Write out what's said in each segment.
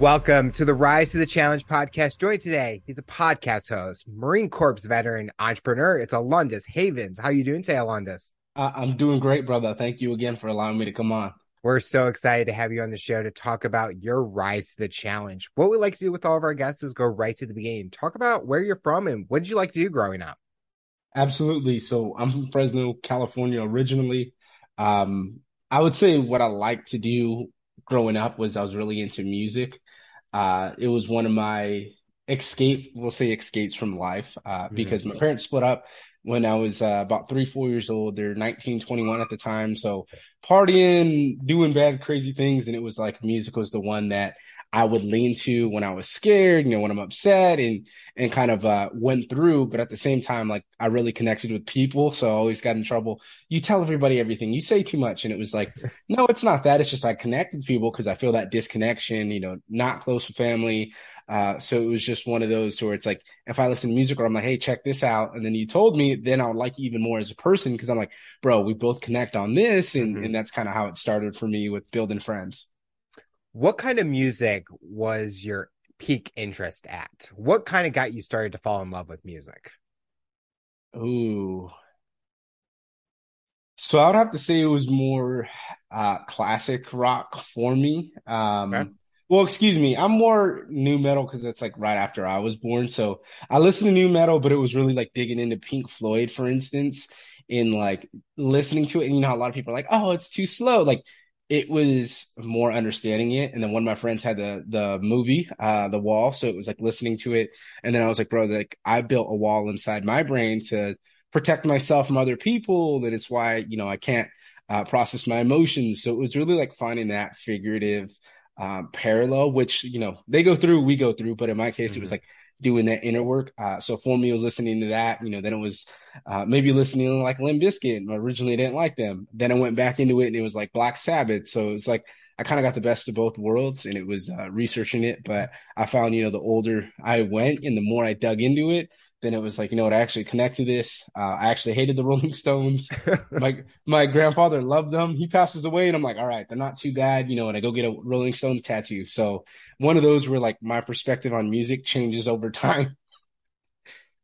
Welcome to the Rise to the Challenge podcast. Joined today, he's a podcast host, Marine Corps veteran, entrepreneur. It's Alondis Havens. How you doing today, Alondis? Uh, I'm doing great, brother. Thank you again for allowing me to come on. We're so excited to have you on the show to talk about your rise to the challenge. What we like to do with all of our guests is go right to the beginning. Talk about where you're from and what did you like to do growing up? Absolutely. So I'm from Fresno, California originally. Um, I would say what I liked to do growing up was I was really into music. Uh, it was one of my escape, we'll say escapes from life, uh, mm-hmm. because my parents split up when I was uh, about three, four years old. They're 19, 21 at the time. So partying, doing bad, crazy things. And it was like music was the one that I would lean to when I was scared, you know, when I'm upset and, and kind of, uh, went through. But at the same time, like I really connected with people. So I always got in trouble. You tell everybody everything, you say too much. And it was like, no, it's not that. It's just I connected people because I feel that disconnection, you know, not close with family. Uh, so it was just one of those where it's like, if I listen to music or I'm like, Hey, check this out. And then you told me, then I would like you even more as a person. Cause I'm like, bro, we both connect on this. And, mm-hmm. and that's kind of how it started for me with building friends what kind of music was your peak interest at? What kind of got you started to fall in love with music? Ooh. So I would have to say it was more uh classic rock for me. Um okay. well, excuse me, I'm more nu metal because it's like right after I was born. So I listened to nu metal, but it was really like digging into Pink Floyd, for instance, in like listening to it. And you know, a lot of people are like, oh, it's too slow. Like it was more understanding it. And then one of my friends had the the movie, uh, The Wall. So it was like listening to it. And then I was like, bro, like I built a wall inside my brain to protect myself from other people. That it's why, you know, I can't uh, process my emotions. So it was really like finding that figurative um, parallel, which, you know, they go through, we go through. But in my case, mm-hmm. it was mm-hmm. like doing that inner work. Uh, so for me, was listening to that. You know, then it was uh, maybe listening like Limp Bizkit. Originally, I didn't like them. Then I went back into it, and it was like Black Sabbath. So it's like I kind of got the best of both worlds, and it was uh, researching it. But I found, you know, the older I went, and the more I dug into it, then it was like, you know what, I actually connected this. Uh, I actually hated the Rolling Stones. my my grandfather loved them. He passes away, and I'm like, all right, they're not too bad, you know. And I go get a Rolling Stones tattoo. So one of those where like my perspective on music changes over time.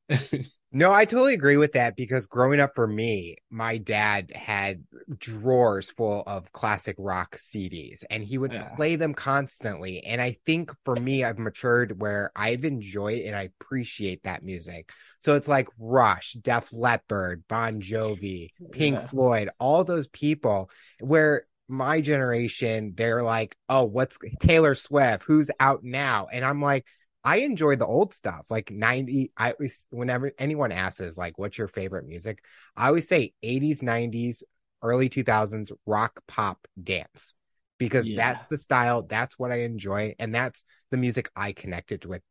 No, I totally agree with that because growing up for me, my dad had drawers full of classic rock CDs and he would yeah. play them constantly. And I think for me, I've matured where I've enjoyed and I appreciate that music. So it's like Rush, Def Leppard, Bon Jovi, Pink yeah. Floyd, all those people where my generation, they're like, oh, what's Taylor Swift? Who's out now? And I'm like, I enjoy the old stuff, like 90. I always, whenever anyone asks, like, what's your favorite music? I always say 80s, 90s, early 2000s rock, pop, dance, because yeah. that's the style. That's what I enjoy. And that's the music I connected with.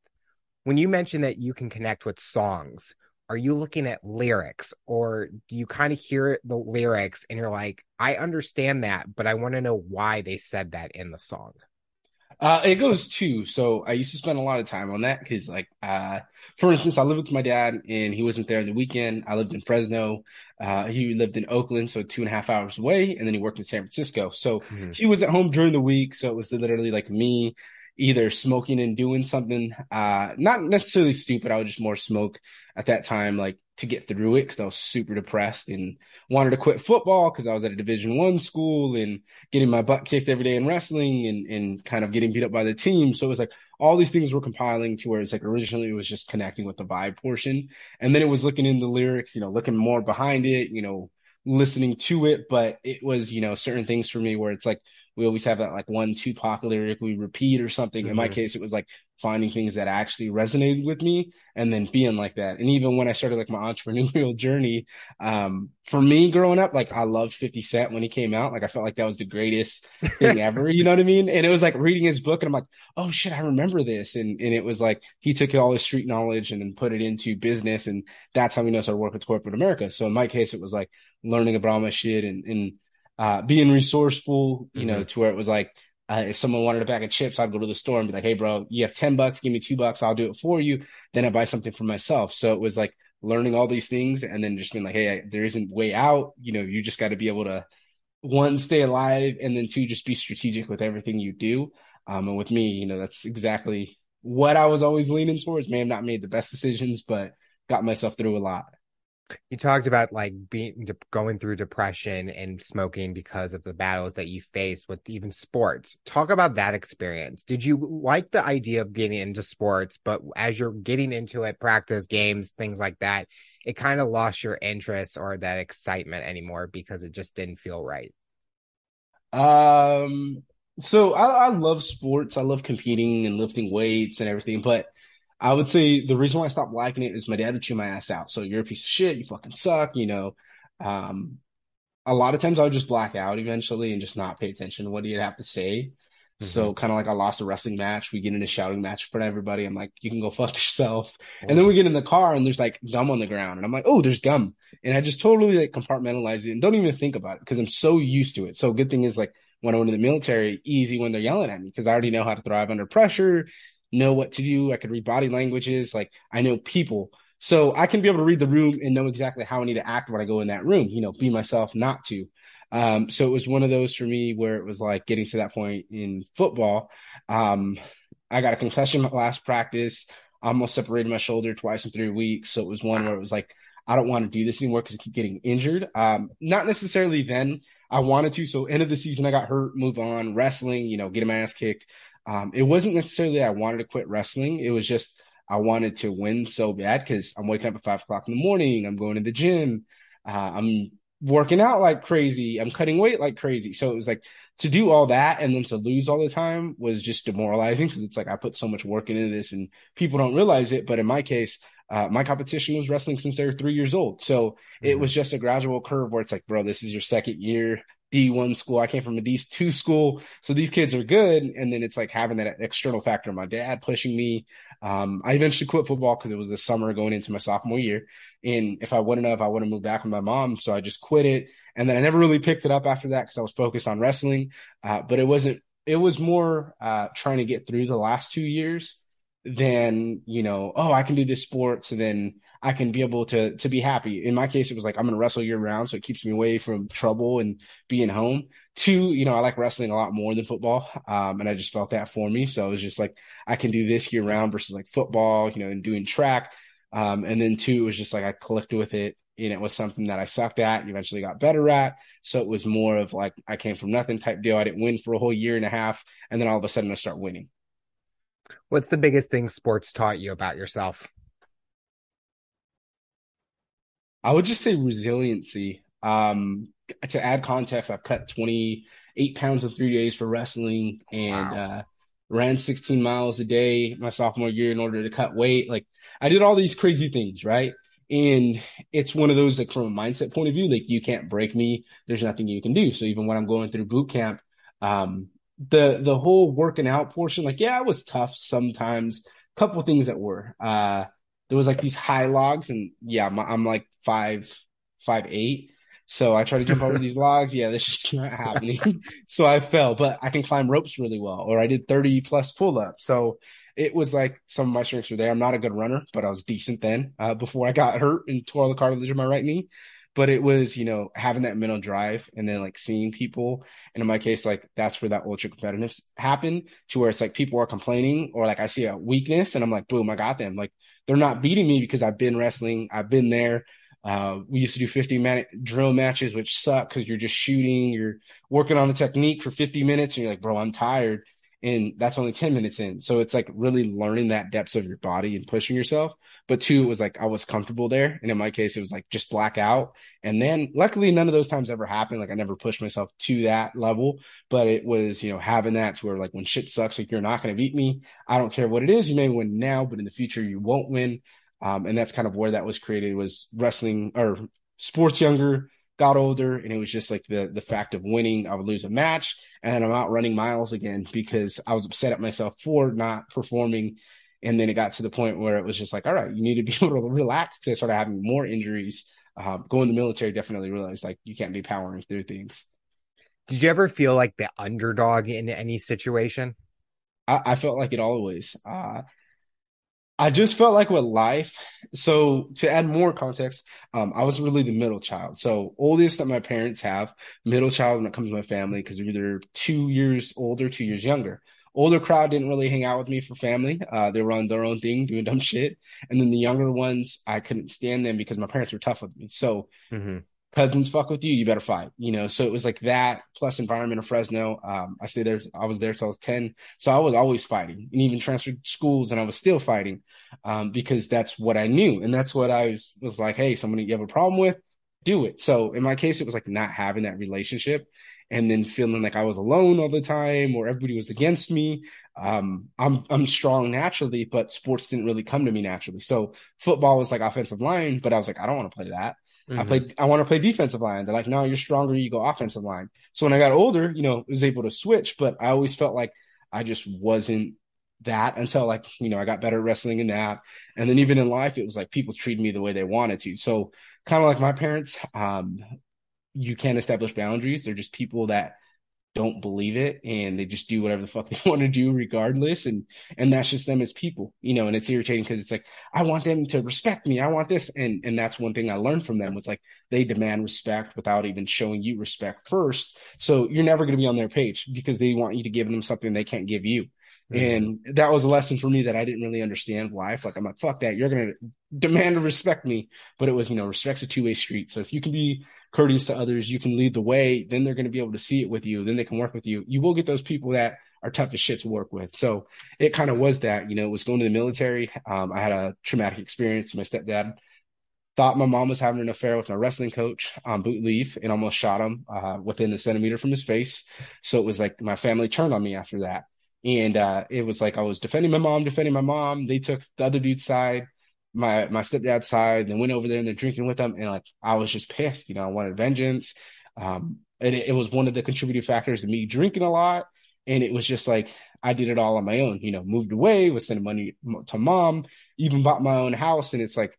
When you mention that you can connect with songs, are you looking at lyrics or do you kind of hear the lyrics and you're like, I understand that, but I want to know why they said that in the song? Uh, it goes too. So I used to spend a lot of time on that because, like, uh, for instance, I lived with my dad and he wasn't there in the weekend. I lived in Fresno. Uh, he lived in Oakland, so two and a half hours away, and then he worked in San Francisco. So mm-hmm. he was at home during the week. So it was literally like me either smoking and doing something, uh, not necessarily stupid. I would just more smoke at that time, like to get through it because I was super depressed and wanted to quit football because I was at a division one school and getting my butt kicked every day in wrestling and, and kind of getting beat up by the team. So it was like all these things were compiling to where it's like originally it was just connecting with the vibe portion. And then it was looking in the lyrics, you know, looking more behind it, you know, listening to it. But it was, you know, certain things for me where it's like, we always have that like one Tupac lyric we repeat or something. Mm-hmm. In my mm-hmm. case, it was like finding things that actually resonated with me and then being like that. And even when I started like my entrepreneurial journey, um, for me growing up, like I loved 50 Cent when he came out. Like I felt like that was the greatest thing ever. You know what I mean? And it was like reading his book and I'm like, oh shit, I remember this. And, and it was like he took all his street knowledge and then put it into business. And that's how we know how to work with corporate America. So in my case, it was like learning about my shit and, and uh, being resourceful, you mm-hmm. know, to where it was like, uh, if someone wanted a bag of chips, I'd go to the store and be like, Hey, bro, you have 10 bucks, give me two bucks. I'll do it for you. Then I buy something for myself. So it was like learning all these things and then just being like, Hey, I, there isn't way out. You know, you just got to be able to one, stay alive and then two, just be strategic with everything you do. Um, and with me, you know, that's exactly what I was always leaning towards. May have not made the best decisions, but got myself through a lot you talked about like being going through depression and smoking because of the battles that you faced with even sports. Talk about that experience. Did you like the idea of getting into sports but as you're getting into it practice games things like that it kind of lost your interest or that excitement anymore because it just didn't feel right? Um so I, I love sports. I love competing and lifting weights and everything but I would say the reason why I stopped liking it is my dad would chew my ass out. So you're a piece of shit. You fucking suck. You know, um, a lot of times I would just black out eventually and just not pay attention to what he'd have to say. Mm-hmm. So kind of like I lost a wrestling match. We get in a shouting match in front of everybody. I'm like, you can go fuck yourself. Oh. And then we get in the car and there's like gum on the ground. And I'm like, oh, there's gum. And I just totally like compartmentalize it and don't even think about it because I'm so used to it. So good thing is like when I went in the military, easy when they're yelling at me because I already know how to thrive under pressure know what to do. I could read body languages. Like I know people. So I can be able to read the room and know exactly how I need to act when I go in that room, you know, be myself, not to. Um, so it was one of those for me where it was like getting to that point in football. Um, I got a concussion last practice. Almost separated my shoulder twice in three weeks. So it was one where it was like, I don't want to do this anymore because I keep getting injured. Um, not necessarily then I wanted to. So end of the season, I got hurt, move on, wrestling, you know, getting my ass kicked. Um, it wasn't necessarily I wanted to quit wrestling. It was just I wanted to win so bad because I'm waking up at five o'clock in the morning. I'm going to the gym. Uh, I'm working out like crazy. I'm cutting weight like crazy. So it was like to do all that and then to lose all the time was just demoralizing because it's like I put so much work into this and people don't realize it. But in my case, uh, my competition was wrestling since they were three years old. So mm-hmm. it was just a gradual curve where it's like, bro, this is your second year. D1 school. I came from a D2 school. So these kids are good. And then it's like having that external factor. My dad pushing me. Um, I eventually quit football because it was the summer going into my sophomore year. And if I wouldn't have, I would have moved back with my mom. So I just quit it. And then I never really picked it up after that because I was focused on wrestling. Uh, but it wasn't, it was more uh, trying to get through the last two years than, you know, oh, I can do this sport. So then I can be able to to be happy. In my case, it was like I'm gonna wrestle year round, so it keeps me away from trouble and being home. Two, you know, I like wrestling a lot more than football, um, and I just felt that for me. So it was just like I can do this year round versus like football, you know, and doing track. Um, and then two, it was just like I clicked with it, and it was something that I sucked at, and eventually got better at. So it was more of like I came from nothing type deal. I didn't win for a whole year and a half, and then all of a sudden I start winning. What's the biggest thing sports taught you about yourself? I would just say resiliency. Um, to add context, I've cut 28 pounds in three days for wrestling and wow. uh, ran 16 miles a day my sophomore year in order to cut weight. Like I did all these crazy things, right? And it's one of those like from a mindset point of view, like you can't break me. There's nothing you can do. So even when I'm going through boot camp, um, the the whole working out portion, like yeah, it was tough sometimes. A couple things that were. Uh, there was like these high logs, and yeah, I'm, I'm like five five eight. So I tried to jump over these logs. Yeah, this just not happening. so I fell, but I can climb ropes really well. Or I did 30 plus pull ups. So it was like some of my strengths were there. I'm not a good runner, but I was decent then uh, before I got hurt and tore the cartilage in my right knee. But it was, you know, having that mental drive and then like seeing people. And in my case, like that's where that ultra competitiveness happened to where it's like people are complaining or like I see a weakness and I'm like, boom, I got them. Like they're not beating me because I've been wrestling. I've been there. Uh, we used to do 50 minute drill matches, which suck because you're just shooting, you're working on the technique for 50 minutes, and you're like, bro, I'm tired. And that's only 10 minutes in. So it's like really learning that depths of your body and pushing yourself. But two, it was like I was comfortable there. And in my case, it was like just black out. And then luckily, none of those times ever happened. Like I never pushed myself to that level. But it was, you know, having that to where like when shit sucks, like you're not going to beat me. I don't care what it is. You may win now, but in the future, you won't win. Um, and that's kind of where that was created was wrestling or sports younger, got older, and it was just like the the fact of winning. I would lose a match, and then I'm out running miles again because I was upset at myself for not performing. And then it got to the point where it was just like, all right, you need to be able to relax to start having more injuries. Uh, going to the military definitely realized like you can't be powering through things. Did you ever feel like the underdog in any situation? I, I felt like it always. Uh, I just felt like with life. So to add more context, um, I was really the middle child. So oldest that my parents have, middle child when it comes to my family because they're either two years older, two years younger. older crowd didn't really hang out with me for family. Uh, they were on their own thing, doing dumb shit. And then the younger ones, I couldn't stand them because my parents were tough with me. So mm-hmm. Cousins fuck with you, you better fight. You know, so it was like that plus environment of Fresno. Um, I stayed there. I was there till I was ten, so I was always fighting, and even transferred schools, and I was still fighting um, because that's what I knew, and that's what I was was like. Hey, somebody you have a problem with, do it. So in my case, it was like not having that relationship and then feeling like I was alone all the time or everybody was against me. Um, I'm I'm strong naturally, but sports didn't really come to me naturally. So football was like offensive line, but I was like, I don't want to play that. Mm-hmm. I played I want to play defensive line. They're like, no, you're stronger, you go offensive line. So when I got older, you know, I was able to switch, but I always felt like I just wasn't that until like you know I got better at wrestling in that, and then even in life it was like people treated me the way they wanted to. So kind of like my parents, um, you can't establish boundaries. They're just people that don't believe it and they just do whatever the fuck they want to do regardless and and that's just them as people you know and it's irritating because it's like i want them to respect me i want this and and that's one thing i learned from them was like they demand respect without even showing you respect first so you're never going to be on their page because they want you to give them something they can't give you Mm-hmm. And that was a lesson for me that I didn't really understand life. Like I'm like, fuck that. You're gonna demand to respect me. But it was, you know, respect's a two-way street. So if you can be courteous to others, you can lead the way, then they're gonna be able to see it with you, then they can work with you. You will get those people that are tough as shit to work with. So it kind of was that, you know, it was going to the military. Um, I had a traumatic experience. My stepdad thought my mom was having an affair with my wrestling coach on boot leave and almost shot him uh, within a centimeter from his face. So it was like my family turned on me after that. And uh, it was like I was defending my mom, defending my mom. They took the other dude's side, my my stepdad's side, and went over there and they're drinking with them. And like I was just pissed, you know, I wanted vengeance. Um, and it, it was one of the contributing factors to me drinking a lot. And it was just like I did it all on my own, you know, moved away, was sending money to mom, even bought my own house. And it's like,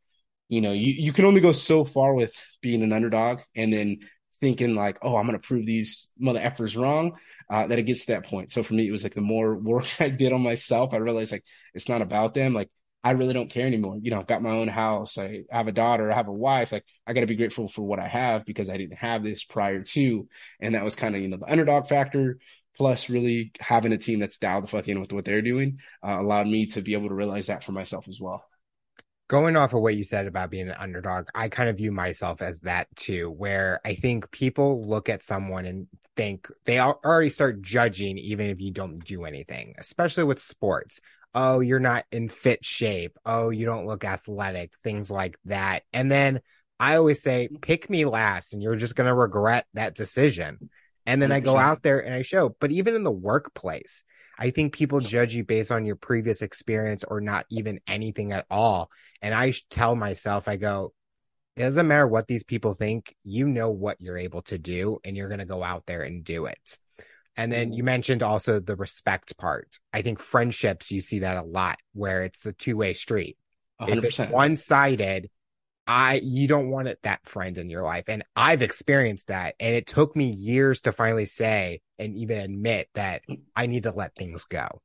you know, you, you can only go so far with being an underdog and then thinking like, oh, I'm to prove these mother effers wrong, uh, that it gets to that point. So for me, it was like the more work I did on myself, I realized like it's not about them. Like I really don't care anymore. You know, I've got my own house. I have a daughter. I have a wife. Like I got to be grateful for what I have because I didn't have this prior to. And that was kind of, you know, the underdog factor plus really having a team that's dialed the fuck in with what they're doing uh, allowed me to be able to realize that for myself as well going off of what you said about being an underdog, I kind of view myself as that too, where I think people look at someone and think they already start judging even if you don't do anything, especially with sports. Oh, you're not in fit shape. Oh, you don't look athletic, things like that. And then I always say, mm-hmm. pick me last, and you're just going to regret that decision. And then 100%. I go out there and I show. But even in the workplace, I think people judge you based on your previous experience or not even anything at all. And I tell myself, I go, it doesn't matter what these people think, you know what you're able to do, and you're going to go out there and do it. And then you mm-hmm. mentioned also the respect part. I think friendships, you see that a lot where it's a two way street. 100%. If it's one sided, I you don't want it that friend in your life. And I've experienced that. And it took me years to finally say and even admit that I need to let things go.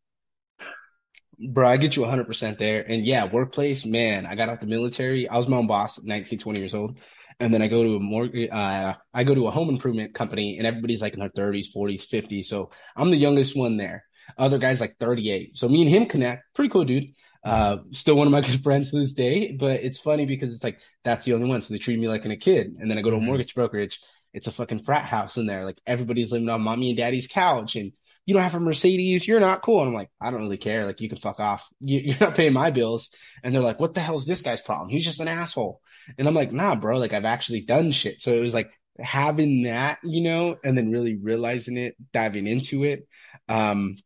Bro, I get you 100% there. And yeah, workplace, man, I got out the military. I was my own boss 19, 20 years old. And then I go to a more, uh, I go to a home improvement company and everybody's like in their 30s, 40s, 50s. So I'm the youngest one there. Other guys like 38. So me and him connect. Pretty cool, dude. Uh, still one of my good friends to this day, but it's funny because it's like that's the only one. So they treat me like a kid. And then I go to a mm-hmm. mortgage brokerage. It's a fucking frat house in there. Like everybody's living on mommy and daddy's couch, and you don't have a Mercedes. You're not cool. And I'm like, I don't really care. Like you can fuck off. You, are not paying my bills. And they're like, what the hell is this guy's problem? He's just an asshole. And I'm like, nah, bro. Like I've actually done shit. So it was like having that, you know, and then really realizing it, diving into it. Um,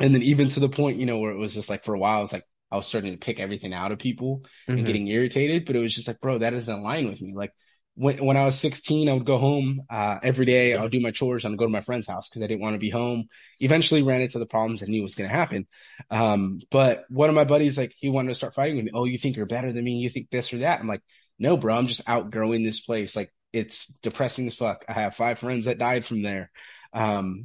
and then even to the point, you know, where it was just like for a while, I was like, I was starting to pick everything out of people mm-hmm. and getting irritated. But it was just like, bro, that doesn't align with me. Like when when I was 16, I would go home uh, every day. I would do my chores and I'd go to my friend's house because I didn't want to be home. Eventually, ran into the problems I knew was going to happen. Um, but one of my buddies, like, he wanted to start fighting with me. Oh, you think you're better than me? You think this or that? I'm like, no, bro. I'm just outgrowing this place. Like, it's depressing as fuck. I have five friends that died from there. Um,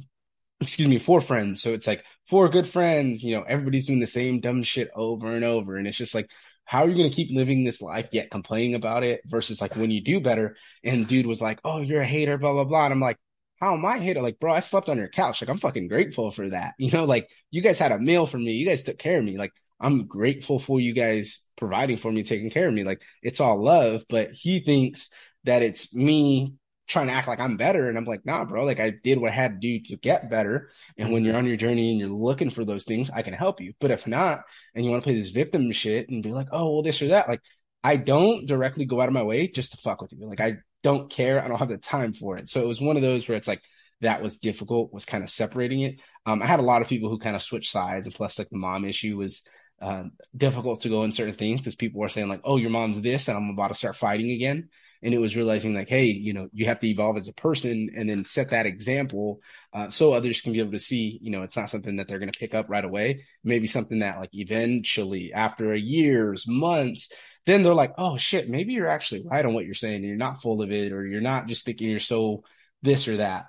excuse me, four friends. So it's like four good friends, you know, everybody's doing the same dumb shit over and over. And it's just like, how are you going to keep living this life yet complaining about it versus like when you do better? And dude was like, Oh, you're a hater, blah, blah, blah. And I'm like, how am I hater? Like, bro, I slept on your couch. Like, I'm fucking grateful for that. You know, like you guys had a meal for me. You guys took care of me. Like, I'm grateful for you guys providing for me, taking care of me. Like, it's all love. But he thinks that it's me trying to act like I'm better. And I'm like, nah, bro, like I did what I had to do to get better. And when you're on your journey and you're looking for those things, I can help you. But if not, and you want to play this victim shit and be like, oh, well, this or that, like I don't directly go out of my way just to fuck with you. Like I don't care. I don't have the time for it. So it was one of those where it's like, that was difficult, was kind of separating it. Um, I had a lot of people who kind of switched sides, and plus, like the mom issue was uh, difficult to go in certain things because people were saying like, "Oh, your mom's this," and I'm about to start fighting again. And it was realizing like hey you know you have to evolve as a person and then set that example uh, so others can be able to see you know it's not something that they're going to pick up right away. Maybe something that like eventually after years months then they're like oh shit maybe you're actually right on what you're saying. You're not full of it or you're not just thinking you're so this or that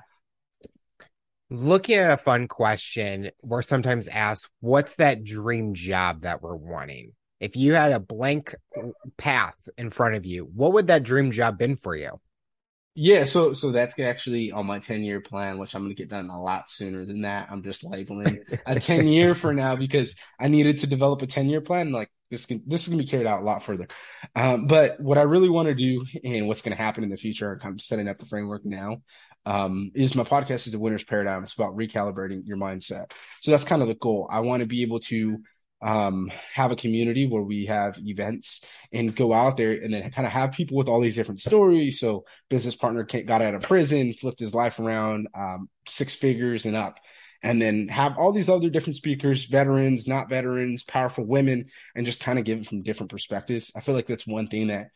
looking at a fun question we're sometimes asked what's that dream job that we're wanting if you had a blank path in front of you, what would that dream job been for you? Yeah, so so that's actually on my 10 year plan, which I'm gonna get done a lot sooner than that. I'm just labeling a 10 year for now because I needed to develop a 10 year plan. Like this can this is gonna be carried out a lot further. Um, but what I really want to do and what's gonna happen in the future, I'm setting up the framework now. Um, is my podcast is a winner's paradigm. It's about recalibrating your mindset. So that's kind of the goal. I want to be able to um, have a community where we have events and go out there and then kind of have people with all these different stories. So business partner got out of prison, flipped his life around, um, six figures and up. And then have all these other different speakers, veterans, not veterans, powerful women, and just kind of give it from different perspectives. I feel like that's one thing that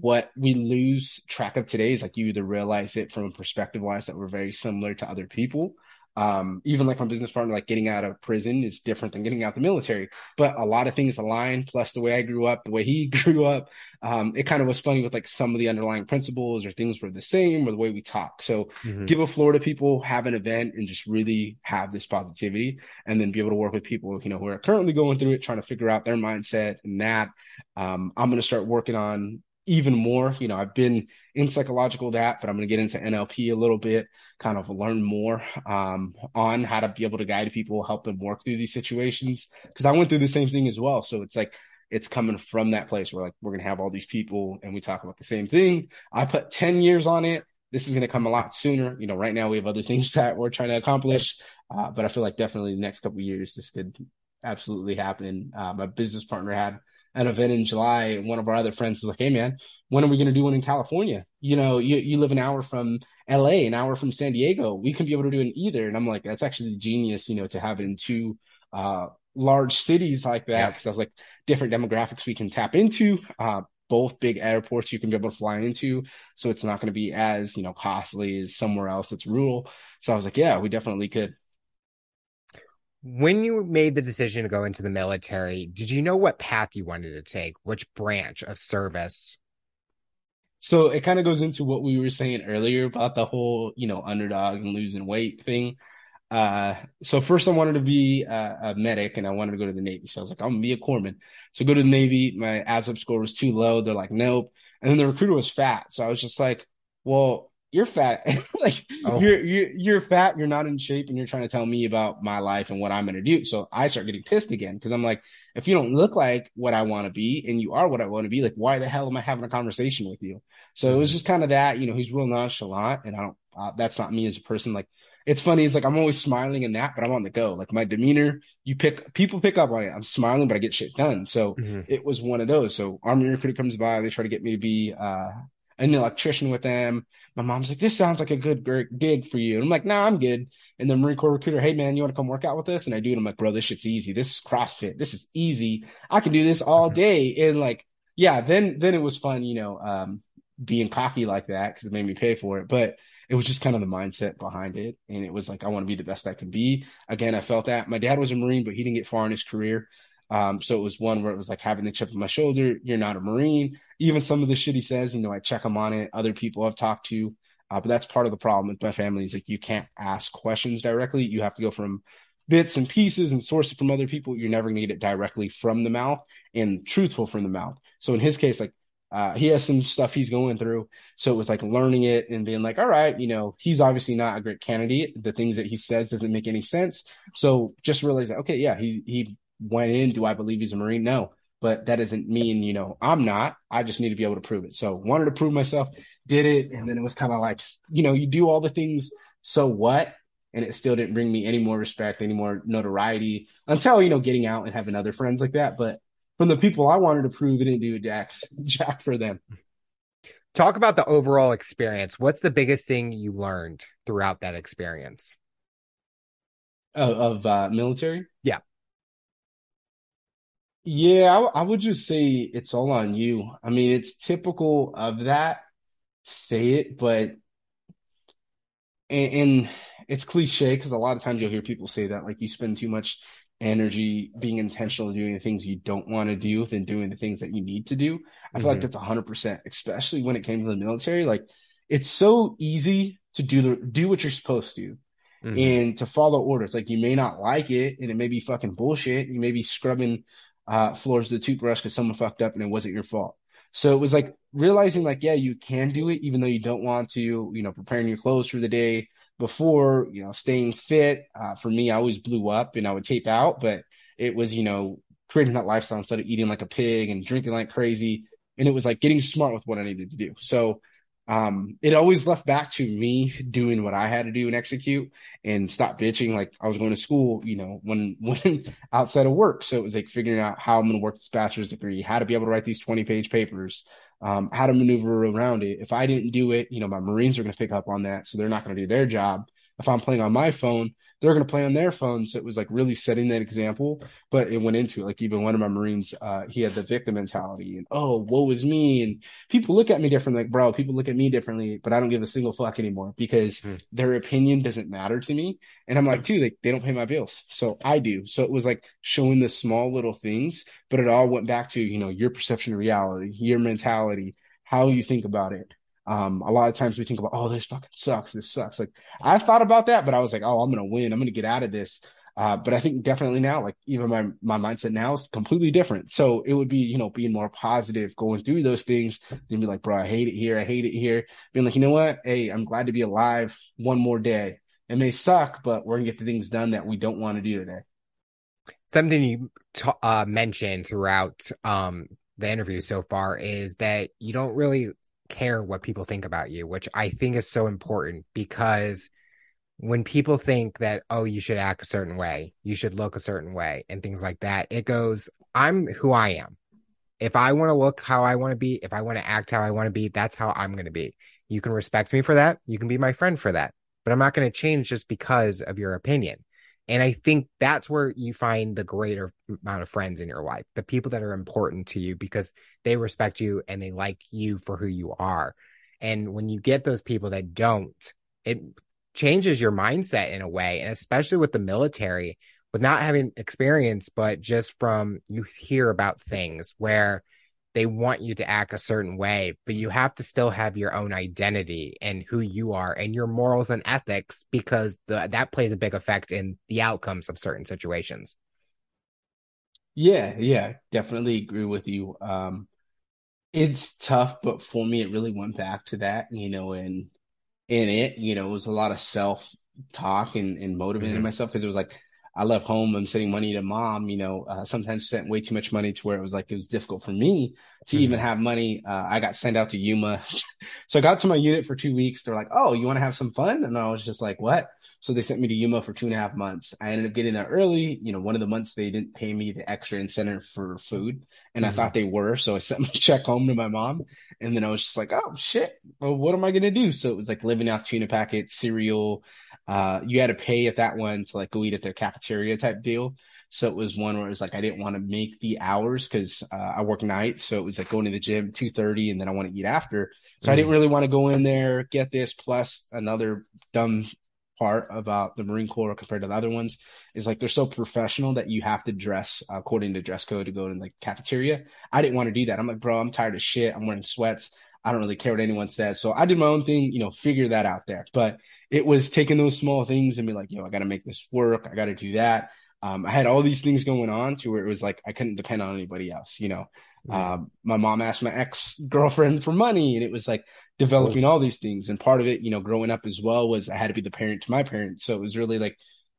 what we lose track of today is like you either realize it from a perspective wise that we're very similar to other people um, even like my business partner, like getting out of prison is different than getting out the military, but a lot of things align. Plus the way I grew up, the way he grew up, um, it kind of was funny with like some of the underlying principles or things were the same or the way we talk. So mm-hmm. give a floor to people, have an event and just really have this positivity and then be able to work with people, you know, who are currently going through it, trying to figure out their mindset and that. Um, I'm going to start working on even more. You know, I've been in psychological that, but I'm going to get into NLP a little bit, kind of learn more um, on how to be able to guide people, help them work through these situations. Because I went through the same thing as well. So it's like it's coming from that place where like we're going to have all these people and we talk about the same thing. I put 10 years on it. This is going to come a lot sooner. You know, right now we have other things that we're trying to accomplish, uh, but I feel like definitely the next couple years this could absolutely happen. Uh, my business partner had an event in July. And one of our other friends is like, Hey man, when are we going to do one in California? You know, you, you live an hour from LA, an hour from San Diego. We can be able to do it in either. And I'm like, that's actually genius, you know, to have it in two, uh, large cities like that. Yeah. Cause I was like different demographics we can tap into, uh, both big airports you can be able to fly into. So it's not going to be as, you know, costly as somewhere else that's rural. So I was like, yeah, we definitely could when you made the decision to go into the military, did you know what path you wanted to take, which branch of service? So it kind of goes into what we were saying earlier about the whole, you know, underdog and losing weight thing. Uh, so first I wanted to be a, a, medic and I wanted to go to the Navy. So I was like, I'm gonna be a corpsman. So go to the Navy. My ASVAB score was too low. They're like, nope. And then the recruiter was fat. So I was just like, well, you're fat. like oh. you're, you're you're fat. You're not in shape, and you're trying to tell me about my life and what I'm going to do. So I start getting pissed again because I'm like, if you don't look like what I want to be, and you are what I want to be, like why the hell am I having a conversation with you? So mm-hmm. it was mm-hmm. just kind of that. You know, he's real nonchalant, and I don't. Uh, that's not me as a person. Like it's funny. It's like I'm always smiling and that, but I'm on the go. Like my demeanor, you pick people pick up on it. I'm smiling, but I get shit done. So mm-hmm. it was one of those. So Army recruiter comes by, they try to get me to be uh, an electrician with them. My mom's like, this sounds like a good gig for you. And I'm like, nah, I'm good. And the Marine Corps recruiter, hey man, you want to come work out with us? And I do. And I'm like, bro, this shit's easy. This is CrossFit. This is easy. I can do this all day. And like, yeah, then, then it was fun, you know, um, being cocky like that because it made me pay for it. But it was just kind of the mindset behind it. And it was like, I want to be the best I can be. Again, I felt that my dad was a Marine, but he didn't get far in his career. Um, so it was one where it was like having the chip on my shoulder. You're not a Marine. Even some of the shit he says, you know, I check him on it. Other people I've talked to, uh, but that's part of the problem with my family is like you can't ask questions directly. You have to go from bits and pieces and source it from other people. You're never going to get it directly from the mouth and truthful from the mouth. So in his case, like uh, he has some stuff he's going through. So it was like learning it and being like, all right, you know, he's obviously not a great candidate. The things that he says doesn't make any sense. So just realize that, okay, yeah, he, he went in. Do I believe he's a Marine? No, but that doesn't mean, you know, I'm not. I just need to be able to prove it. So wanted to prove myself, did it. And then it was kind of like, you know, you do all the things. So what? And it still didn't bring me any more respect, any more notoriety until, you know, getting out and having other friends like that. But from the people I wanted to prove it didn't do jack jack for them. Talk about the overall experience. What's the biggest thing you learned throughout that experience? Of, of uh, military? Yeah. I, I, would just say it's all on you. I mean, it's typical of that to say it, but and, and it's cliche because a lot of times you'll hear people say that like you spend too much energy being intentional doing the things you don't want to do than doing the things that you need to do. I feel mm-hmm. like that's 100%, especially when it came to the military. Like it's so easy to do the do what you're supposed to mm-hmm. and to follow orders. Like you may not like it and it may be fucking bullshit. You may be scrubbing uh, floors with a toothbrush because someone fucked up and it wasn't your fault. So it was like realizing like, yeah, you can do it even though you don't want to, you know, preparing your clothes for the day, before, you know, staying fit. Uh, for me, I always blew up and I would tape out, but it was, you know, creating that lifestyle instead of eating like a pig and drinking like crazy. And it was like getting smart with what I needed to do. So, um, it always left back to me doing what I had to do and execute and stop bitching. Like I was going to school, you know, when, when outside of work. So it was like figuring out how I'm going to work this bachelor's degree, how to be able to write these 20 page papers, um, how to maneuver around it. If I didn't do it, you know, my Marines are going to pick up on that. So they're not going to do their job. If I'm playing on my phone, they're going to play on their phone. So it was like really setting that example, but it went into it. Like even one of my Marines, uh, he had the victim mentality and, oh, woe is me. And people look at me differently. Like, bro, people look at me differently, but I don't give a single fuck anymore because mm. their opinion doesn't matter to me. And I'm like, too, like they don't pay my bills. So I do. So it was like showing the small little things, but it all went back to, you know, your perception of reality, your mentality, how you think about it. Um, a lot of times we think about, oh, this fucking sucks. This sucks. Like I thought about that, but I was like, oh, I'm gonna win. I'm gonna get out of this. Uh, but I think definitely now, like even my my mindset now is completely different. So it would be, you know, being more positive, going through those things, and be like, bro, I hate it here. I hate it here. Being like, you know what? Hey, I'm glad to be alive one more day. It may suck, but we're gonna get the things done that we don't want to do today. Something you t- uh, mentioned throughout um, the interview so far is that you don't really care what people think about you, which I think is so important because when people think that, oh, you should act a certain way, you should look a certain way, and things like that, it goes, I'm who I am. If I want to look how I want to be, if I want to act how I want to be, that's how I'm going to be. You can respect me for that. You can be my friend for that. But I'm not going to change just because of your opinion. And I think that's where you find the greater amount of friends in your life, the people that are important to you because they respect you and they like you for who you are. And when you get those people that don't, it changes your mindset in a way. And especially with the military, with not having experience, but just from you hear about things where they want you to act a certain way, but you have to still have your own identity and who you are and your morals and ethics because the, that plays a big effect in the outcomes of certain situations. Yeah, yeah, definitely agree with you. Um, it's tough, but for me, it really went back to that, you know, and in it, you know, it was a lot of self talk and, and motivating mm-hmm. myself because it was like, I left home. I'm sending money to mom. You know, uh, sometimes sent way too much money to where it was like it was difficult for me to mm-hmm. even have money. Uh, I got sent out to Yuma, so I got to my unit for two weeks. They're like, "Oh, you want to have some fun?" And I was just like, "What?" So they sent me to Yuma for two and a half months. I ended up getting there early. You know, one of the months they didn't pay me the extra incentive for food, and mm-hmm. I thought they were. So I sent my check home to my mom, and then I was just like, "Oh shit! Well, what am I gonna do?" So it was like living off tuna packets, cereal uh, you had to pay at that one to like go eat at their cafeteria type deal. So it was one where it was like I didn't want to make the hours because uh, I work nights, so it was like going to the gym two thirty, and then I want to eat after. So mm. I didn't really want to go in there get this. Plus another dumb part about the Marine Corps compared to the other ones is like they're so professional that you have to dress according to dress code to go to like cafeteria. I didn't want to do that. I'm like, bro, I'm tired of shit. I'm wearing sweats. I don't really care what anyone says. So I did my own thing, you know, figure that out there. But it was taking those small things and be like, yo, I got to make this work. I got to do that. Um, I had all these things going on to where it was like I couldn't depend on anybody else, you know. Um, my mom asked my ex girlfriend for money, and it was like developing all these things. And part of it, you know, growing up as well was I had to be the parent to my parents. So it was really like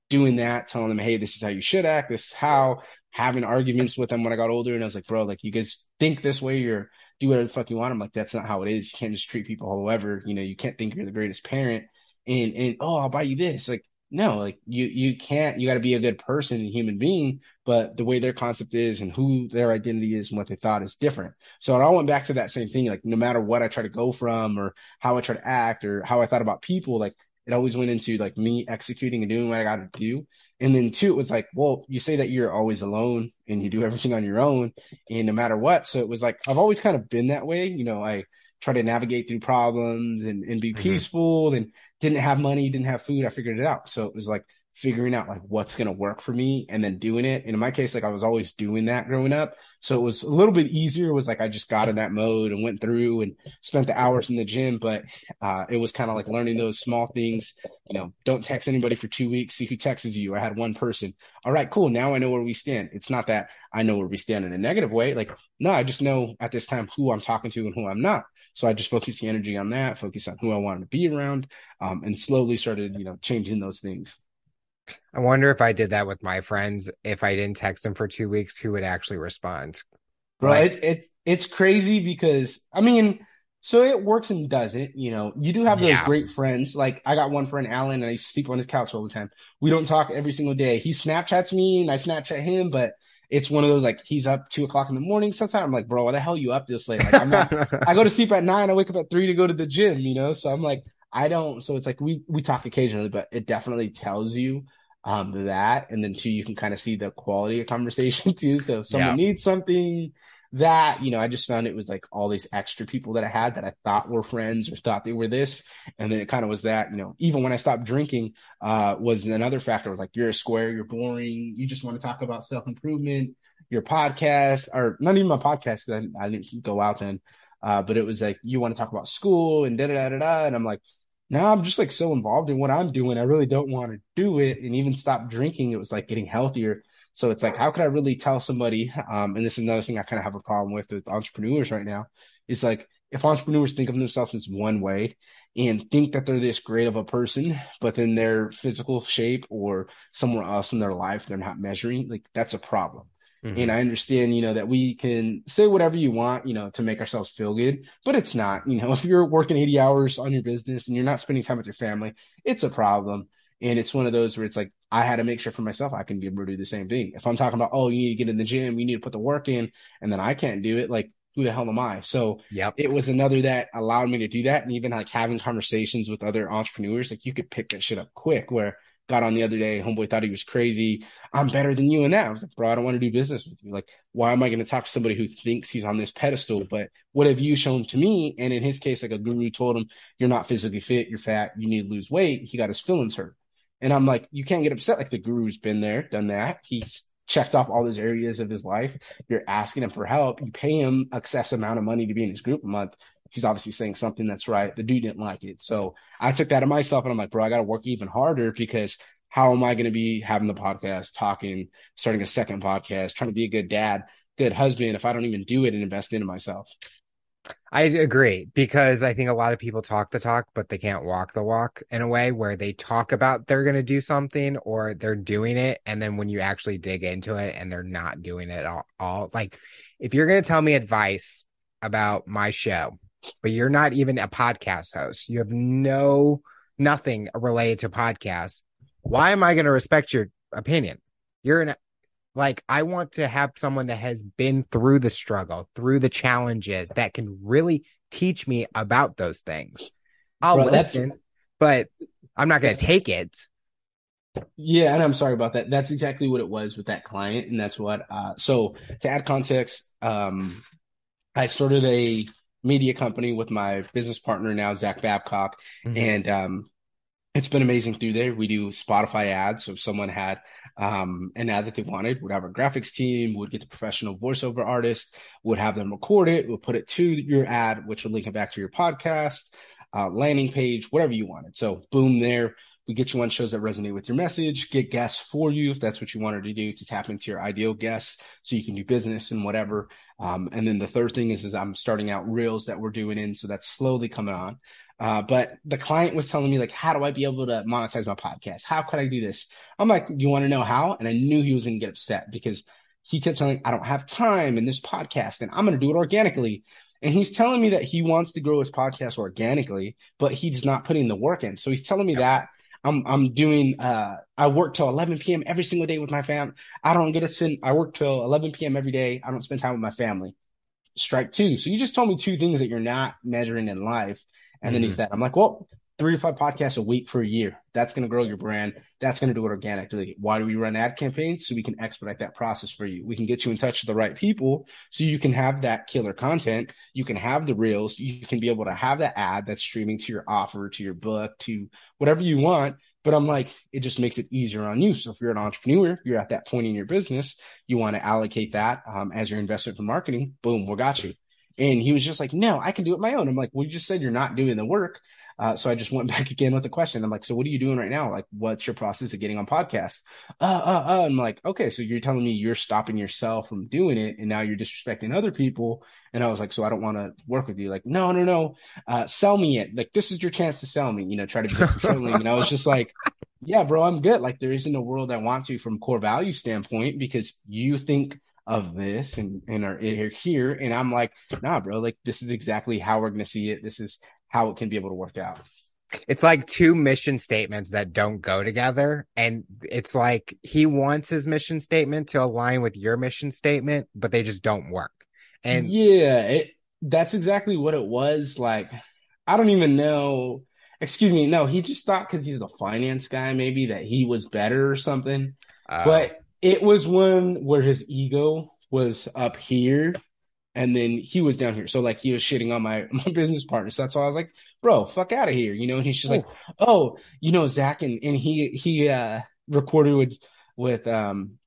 doing that, telling them, hey, this is how you should act. This is how having arguments with them when I got older. And I was like, bro, like you guys think this way, you're do whatever the fuck you want. I'm like, that's not how it is. You can't just treat people however, you know, you can't think you're the greatest parent and and oh, I'll buy you this. Like, no, like you you can't you gotta be a good person and human being, but the way their concept is and who their identity is and what they thought is different. So it all went back to that same thing. Like no matter what I try to go from or how I try to act or how I thought about people, like it always went into like me executing and doing what I got to do. And then two, it was like, well, you say that you're always alone and you do everything on your own and no matter what. So it was like, I've always kind of been that way. You know, I try to navigate through problems and, and be mm-hmm. peaceful and didn't have money, didn't have food. I figured it out. So it was like, figuring out like what's going to work for me and then doing it. And in my case, like I was always doing that growing up. So it was a little bit easier. It was like I just got in that mode and went through and spent the hours in the gym. But uh, it was kind of like learning those small things. You know, don't text anybody for two weeks. See who texts you. I had one person. All right, cool. Now I know where we stand. It's not that I know where we stand in a negative way. Like, no, I just know at this time who I'm talking to and who I'm not. So I just focused the energy on that, focused on who I wanted to be around, um, and slowly started, you know, changing those things. I wonder if I did that with my friends, if I didn't text them for two weeks, who would actually respond? Bro, like, it, it, it's crazy because I mean, so it works and doesn't. You know, you do have those yeah. great friends. Like I got one friend, Alan, and I sleep on his couch all the time. We don't talk every single day. He Snapchats me and I Snapchat him, but it's one of those like he's up two o'clock in the morning. Sometimes I'm like, bro, why the hell you up this late? Like I'm not. I go to sleep at nine. I wake up at three to go to the gym. You know, so I'm like, I don't. So it's like we we talk occasionally, but it definitely tells you um, that, and then two, you can kind of see the quality of conversation too. So if someone yeah. needs something, that you know, I just found it was like all these extra people that I had that I thought were friends or thought they were this, and then it kind of was that. You know, even when I stopped drinking, uh, was another factor. Was like you're a square, you're boring, you just want to talk about self improvement. Your podcast, or not even my podcast, because I, I didn't go out then. Uh, but it was like you want to talk about school and da da da da, and I'm like, now I'm just like so involved in what I'm doing. I really don't want to do it. And even stop drinking, it was like getting healthier. So it's like, how could I really tell somebody? Um, and this is another thing I kind of have a problem with with entrepreneurs right now. It's like if entrepreneurs think of themselves as one way and think that they're this great of a person, but then their physical shape or somewhere else in their life, they're not measuring, like that's a problem. Mm-hmm. And I understand, you know, that we can say whatever you want, you know, to make ourselves feel good, but it's not, you know, if you're working 80 hours on your business and you're not spending time with your family, it's a problem. And it's one of those where it's like, I had to make sure for myself I can be able to do the same thing. If I'm talking about, oh, you need to get in the gym, you need to put the work in, and then I can't do it, like, who the hell am I? So yep. it was another that allowed me to do that. And even like having conversations with other entrepreneurs, like you could pick that shit up quick where got on the other day. Homeboy thought he was crazy. I'm better than you in that. I was like, bro, I don't want to do business with you. Like, why am I going to talk to somebody who thinks he's on this pedestal? But what have you shown to me? And in his case, like a guru told him, you're not physically fit, you're fat, you need to lose weight. He got his feelings hurt. And I'm like, you can't get upset. Like the guru's been there, done that. He's checked off all those areas of his life. You're asking him for help. You pay him excess amount of money to be in his group a month he's obviously saying something that's right. The dude didn't like it. So I took that to myself and I'm like, bro, I got to work even harder because how am I going to be having the podcast, talking, starting a second podcast, trying to be a good dad, good husband if I don't even do it and invest into myself? I agree because I think a lot of people talk the talk, but they can't walk the walk in a way where they talk about they're going to do something or they're doing it. And then when you actually dig into it and they're not doing it all, all like if you're going to tell me advice about my show, but you're not even a podcast host. You have no nothing related to podcasts. Why am I going to respect your opinion? You're an like I want to have someone that has been through the struggle, through the challenges that can really teach me about those things. I'll Bro, listen, but I'm not going to take it. Yeah, and I'm sorry about that. That's exactly what it was with that client, and that's what. Uh, so to add context, um, I started a media company with my business partner now, Zach Babcock. Mm-hmm. And um, it's been amazing through there. We do Spotify ads. So if someone had um, an ad that they wanted, would have a graphics team, would get the professional voiceover artist, would have them record it, would put it to your ad, which would link it back to your podcast, uh, landing page, whatever you wanted. So boom, there We get you on shows that resonate with your message, get guests for you if that's what you wanted to do to tap into your ideal guests so you can do business and whatever. Um, and then the third thing is, is I'm starting out reels that we're doing in. So that's slowly coming on. Uh, but the client was telling me like, how do I be able to monetize my podcast? How could I do this? I'm like, you want to know how? And I knew he was going to get upset because he kept telling, I don't have time in this podcast and I'm going to do it organically. And he's telling me that he wants to grow his podcast organically, but he's not putting the work in. So he's telling me that I'm I'm doing uh I work till 11 p.m. every single day with my family. I don't get to spend I work till 11 p.m. every day. I don't spend time with my family. Strike two. So you just told me two things that you're not measuring in life. And mm-hmm. then he mm-hmm. said, I'm like, well, three to five podcasts a week for a year. That's going to grow your brand. That's going to do it organically. Why do we run ad campaigns? So we can expedite that process for you. We can get you in touch with the right people so you can have that killer content. You can have the reels. You can be able to have that ad that's streaming to your offer, to your book, to whatever you want. But I'm like, it just makes it easier on you. So if you're an entrepreneur, you're at that point in your business, you want to allocate that um, as your investment for marketing. Boom, we got you. And he was just like, no, I can do it my own. I'm like, well, you just said you're not doing the work. Uh, so I just went back again with the question. I'm like, so what are you doing right now? Like, what's your process of getting on podcasts? Uh, uh, uh. I'm like, okay, so you're telling me you're stopping yourself from doing it and now you're disrespecting other people. And I was like, so I don't want to work with you. Like, no, no, no. Uh, sell me it. Like, this is your chance to sell me, you know, try to be controlling. and I was just like, yeah, bro, I'm good. Like, there isn't a world I want to from core value standpoint because you think of this and, and are, here. And I'm like, nah, bro, like this is exactly how we're going to see it. This is how it can be able to work out. It's like two mission statements that don't go together. And it's like he wants his mission statement to align with your mission statement, but they just don't work. And yeah, it, that's exactly what it was. Like, I don't even know. Excuse me. No, he just thought because he's the finance guy, maybe that he was better or something. Uh, but it was one where his ego was up here and then he was down here. So like he was shitting on my my business partner. So that's why I was like, bro, fuck out of here. You know, and he's just like, oh, you know, Zach and, and he he uh recorded with with um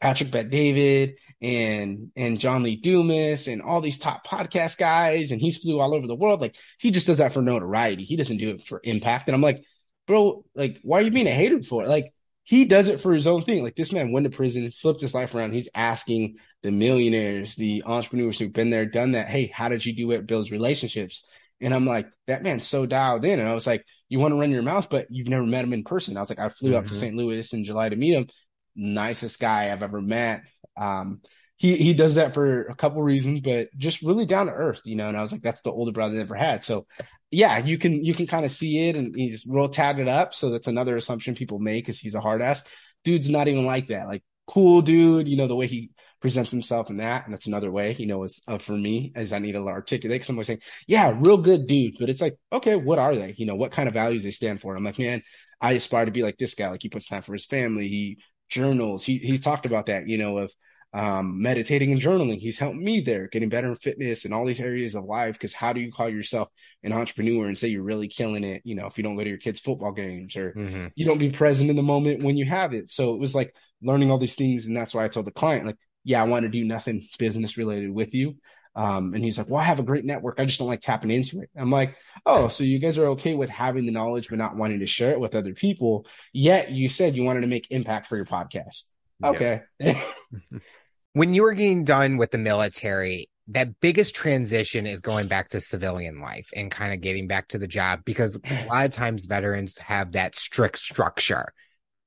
Patrick Bet David and and John Lee Dumas and all these top podcast guys, and he's flew all over the world. Like he just does that for notoriety. He doesn't do it for impact. And I'm like, bro, like, why are you being a hater for it? Like, he does it for his own thing. Like this man went to prison, flipped his life around. He's asking the millionaires, the entrepreneurs who've been there, done that. Hey, how did you do it? Builds relationships. And I'm like, that man's so dialed in. And I was like, you want to run your mouth, but you've never met him in person. I was like, I flew mm-hmm. up to mm-hmm. St. Louis in July to meet him. Nicest guy I've ever met. Um, he he does that for a couple reasons, but just really down to earth, you know. And I was like, that's the older brother I ever had. So yeah, you can you can kind of see it, and he's real tatted up. So that's another assumption people make is he's a hard ass. Dude's not even like that. Like cool dude, you know the way he presents himself in that, and that's another way, you know, is uh, for me as I need to articulate. Because somebody's saying, yeah, real good dude, but it's like, okay, what are they? You know, what kind of values they stand for? I'm like, man, I aspire to be like this guy. Like he puts time for his family. He journals. He he talked about that, you know, of um, meditating and journaling. He's helped me there, getting better in fitness and all these areas of life. Because how do you call yourself an entrepreneur and say you're really killing it? You know, if you don't go to your kids' football games or mm-hmm. you don't be present in the moment when you have it. So it was like learning all these things, and that's why I told the client, like, yeah, I want to do nothing business related with you. Um, and he's like, well, I have a great network. I just don't like tapping into it. I'm like, oh, so you guys are okay with having the knowledge, but not wanting to share it with other people. Yet you said you wanted to make impact for your podcast. Okay. Yeah. when you were getting done with the military, that biggest transition is going back to civilian life and kind of getting back to the job because a lot of times veterans have that strict structure.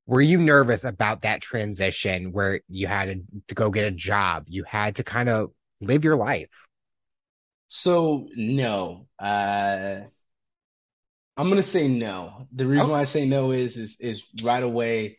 Were you nervous about that transition where you had to, to go get a job? You had to kind of live your life. So no, uh, I'm gonna say no. The reason why I say no is is is right away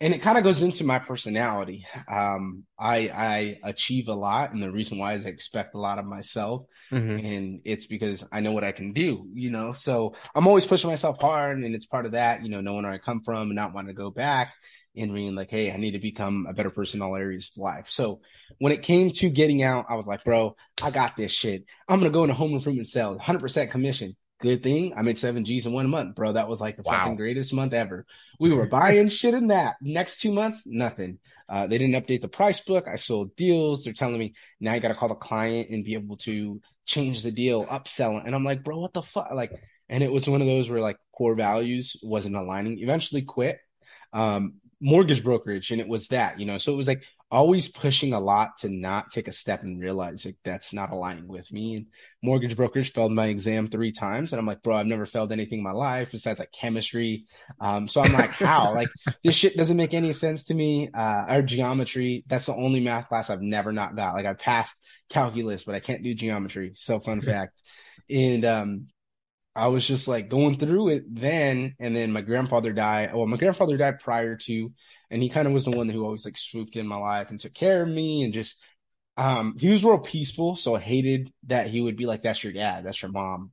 and it kind of goes into my personality. Um, I I achieve a lot, and the reason why is I expect a lot of myself, mm-hmm. and it's because I know what I can do. You know, so I'm always pushing myself hard, and it's part of that. You know, knowing where I come from and not wanting to go back, and being like, hey, I need to become a better person in all areas of life. So when it came to getting out, I was like, bro, I got this shit. I'm gonna go into home improvement sales, 100% commission good thing I made seven G's in one month, bro. That was like the wow. fucking greatest month ever. We were buying shit in that. Next two months, nothing. Uh, they didn't update the price book. I sold deals. They're telling me now you got to call the client and be able to change the deal, upsell it. And I'm like, bro, what the fuck? Like, and it was one of those where like core values wasn't aligning. Eventually quit. Um, mortgage brokerage and it was that, you know. So it was like always pushing a lot to not take a step and realize like that's not aligning with me. And mortgage brokerage failed my exam three times. And I'm like, bro, I've never failed anything in my life besides like chemistry. Um, so I'm like, how? like this shit doesn't make any sense to me. Uh, or geometry. That's the only math class I've never not got. Like I passed calculus, but I can't do geometry. So fun fact. And um I was just like going through it then, and then my grandfather died. Well, my grandfather died prior to, and he kind of was the one who always like swooped in my life and took care of me, and just um, he was real peaceful. So I hated that he would be like, "That's your dad, that's your mom,"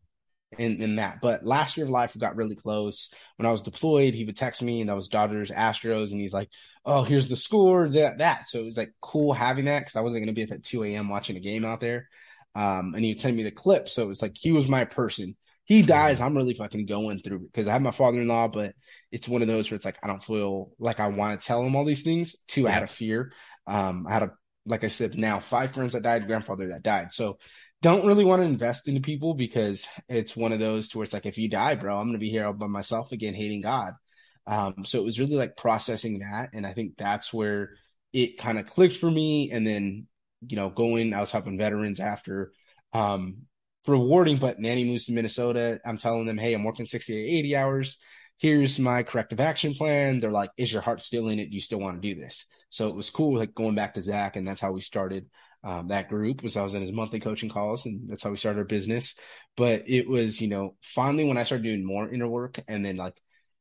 and and that. But last year of life, we got really close. When I was deployed, he would text me, and that was Dodgers Astros, and he's like, "Oh, here's the score, that that." So it was like cool having that because I wasn't going to be up at 2 a.m. watching a game out there. Um, and he'd send me the clip. So it was like he was my person he dies, I'm really fucking going through because I have my father in law, but it's one of those where it's like I don't feel like I want to tell him all these things. Two, yeah. out of fear. Um, I had a like I said, now five friends that died, grandfather that died. So don't really want to invest into people because it's one of those to where it's like if you die, bro, I'm gonna be here all by myself again, hating God. Um, so it was really like processing that, and I think that's where it kind of clicked for me. And then you know, going, I was helping veterans after um, rewarding, but Nanny moves to Minnesota. I'm telling them, hey, I'm working 60 to 80 hours. Here's my corrective action plan. They're like, is your heart still in it? Do you still want to do this? So it was cool, like going back to Zach, and that's how we started um, that group. Was I was in his monthly coaching calls, and that's how we started our business. But it was, you know, finally when I started doing more inner work, and then like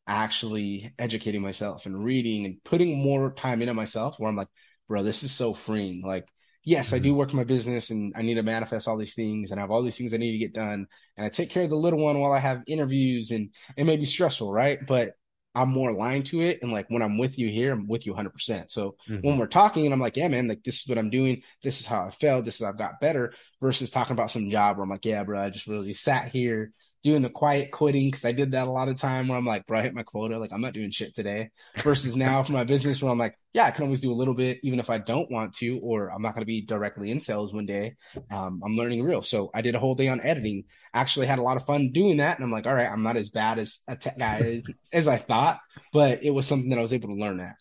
actually educating myself and reading and putting more time into myself, where I'm like, bro, this is so freeing. Like yes, I do mm-hmm. work in my business and I need to manifest all these things and I have all these things I need to get done. And I take care of the little one while I have interviews and it may be stressful, right? But I'm more aligned to it. And like when I'm with you here, I'm with you 100%. So mm-hmm. when we're talking and I'm like, yeah, man, like this is what I'm doing. This is how I felt. This is how I've got better versus talking about some job where I'm like, yeah, bro, I just really sat here doing the quiet quitting because I did that a lot of time where I'm like, bro, I hit my quota. Like I'm not doing shit today. Versus now for my business where I'm like, yeah, I can always do a little bit even if I don't want to, or I'm not going to be directly in sales one day. Um, I'm learning real. So I did a whole day on editing. Actually had a lot of fun doing that. And I'm like, all right, I'm not as bad as a tech guy as I thought, but it was something that I was able to learn at.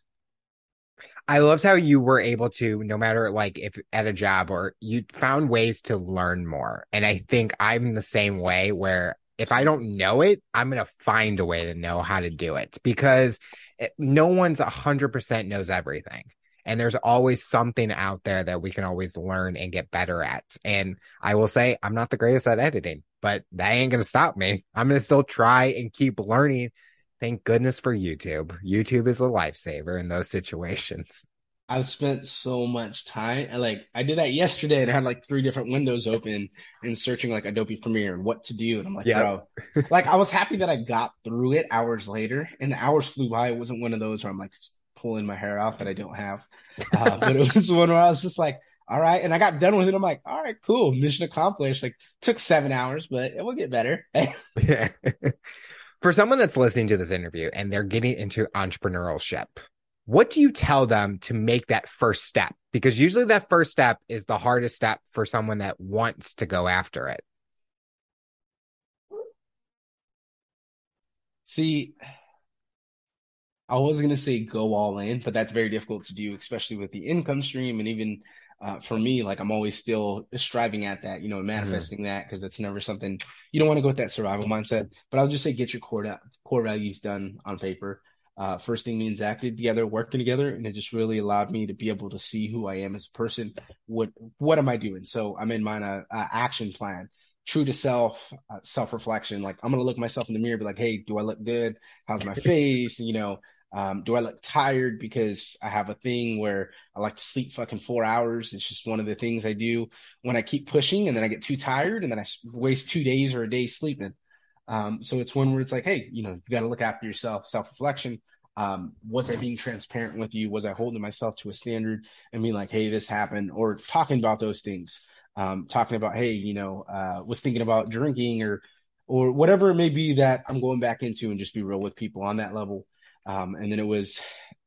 I loved how you were able to, no matter like if at a job or you found ways to learn more. And I think I'm the same way where if I don't know it, I'm going to find a way to know how to do it because it, no one's 100% knows everything. And there's always something out there that we can always learn and get better at. And I will say, I'm not the greatest at editing, but that ain't going to stop me. I'm going to still try and keep learning. Thank goodness for YouTube. YouTube is a lifesaver in those situations. I've spent so much time. Like I did that yesterday and I had like three different windows open and searching like Adobe Premiere and what to do. And I'm like, yep. bro, like I was happy that I got through it hours later and the hours flew by. It wasn't one of those where I'm like pulling my hair out that I don't have. Uh, but it was one where I was just like, all right. And I got done with it. I'm like, all right, cool. Mission accomplished. Like took seven hours, but it will get better. yeah. For someone that's listening to this interview and they're getting into entrepreneurship, what do you tell them to make that first step? Because usually that first step is the hardest step for someone that wants to go after it. See, I was going to say go all in, but that's very difficult to do, especially with the income stream. And even uh, for me, like I'm always still striving at that, you know, manifesting mm-hmm. that because that's never something you don't want to go with that survival mindset. But I'll just say get your core, core values done on paper uh, first thing me and Zach did together, working together, and it just really allowed me to be able to see who I am as a person. What what am I doing? So I'm in my a, a action plan, true to self, uh, self reflection. Like I'm gonna look myself in the mirror, be like, hey, do I look good? How's my face? you know, um, do I look tired? Because I have a thing where I like to sleep fucking four hours. It's just one of the things I do when I keep pushing, and then I get too tired, and then I waste two days or a day sleeping. Um, so it's one where it's like, hey, you know, you got to look after yourself, self reflection. Um, was I being transparent with you? Was I holding myself to a standard and being like, hey, this happened, or talking about those things? Um, talking about, hey, you know, uh, was thinking about drinking or or whatever it may be that I'm going back into and just be real with people on that level. Um, and then it was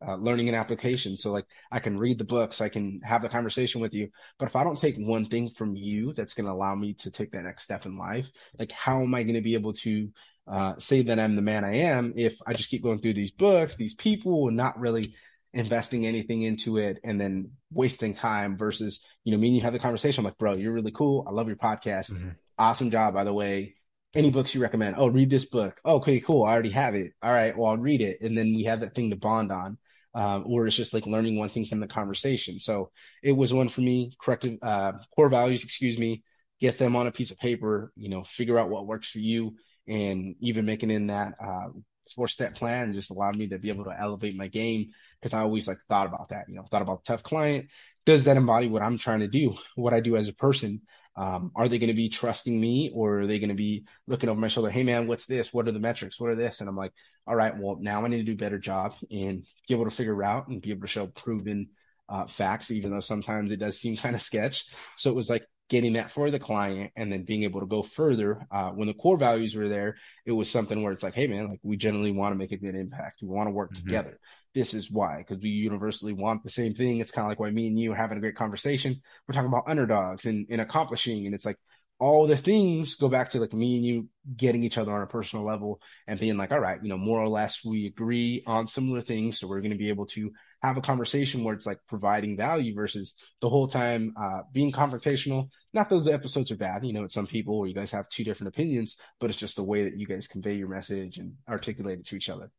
uh, learning an application. So like I can read the books, I can have the conversation with you. But if I don't take one thing from you that's going to allow me to take that next step in life, like how am I going to be able to uh, say that I'm the man I am if I just keep going through these books, these people, and not really investing anything into it and then wasting time versus, you know, me and you have the conversation. I'm like, bro, you're really cool. I love your podcast. Mm-hmm. Awesome job, by the way. Any books you recommend? Oh, read this book. Oh, okay, cool. I already have it. All right, well, I'll read it. And then we have that thing to bond on. Or it's just like learning one thing from the conversation. So it was one for me, corrective uh, core values, excuse me, get them on a piece of paper, you know, figure out what works for you and even making in that uh, four step plan just allowed me to be able to elevate my game because I always like thought about that, you know, thought about tough client. Does that embody what I'm trying to do, what I do as a person? Um, are they going to be trusting me or are they going to be looking over my shoulder? Hey man, what's this? What are the metrics? What are this? And I'm like, all right, well now I need to do a better job and be able to figure out and be able to show proven uh, facts, even though sometimes it does seem kind of sketch. So it was like getting that for the client and then being able to go further uh, when the core values were there it was something where it's like hey man like we generally want to make a good impact we want to work mm-hmm. together this is why because we universally want the same thing it's kind of like why me and you having a great conversation we're talking about underdogs and, and accomplishing and it's like all the things go back to like me and you getting each other on a personal level and being like all right you know more or less we agree on similar things so we're going to be able to have a conversation where it's like providing value versus the whole time uh, being confrontational. Not those episodes are bad, you know, it's some people where you guys have two different opinions, but it's just the way that you guys convey your message and articulate it to each other.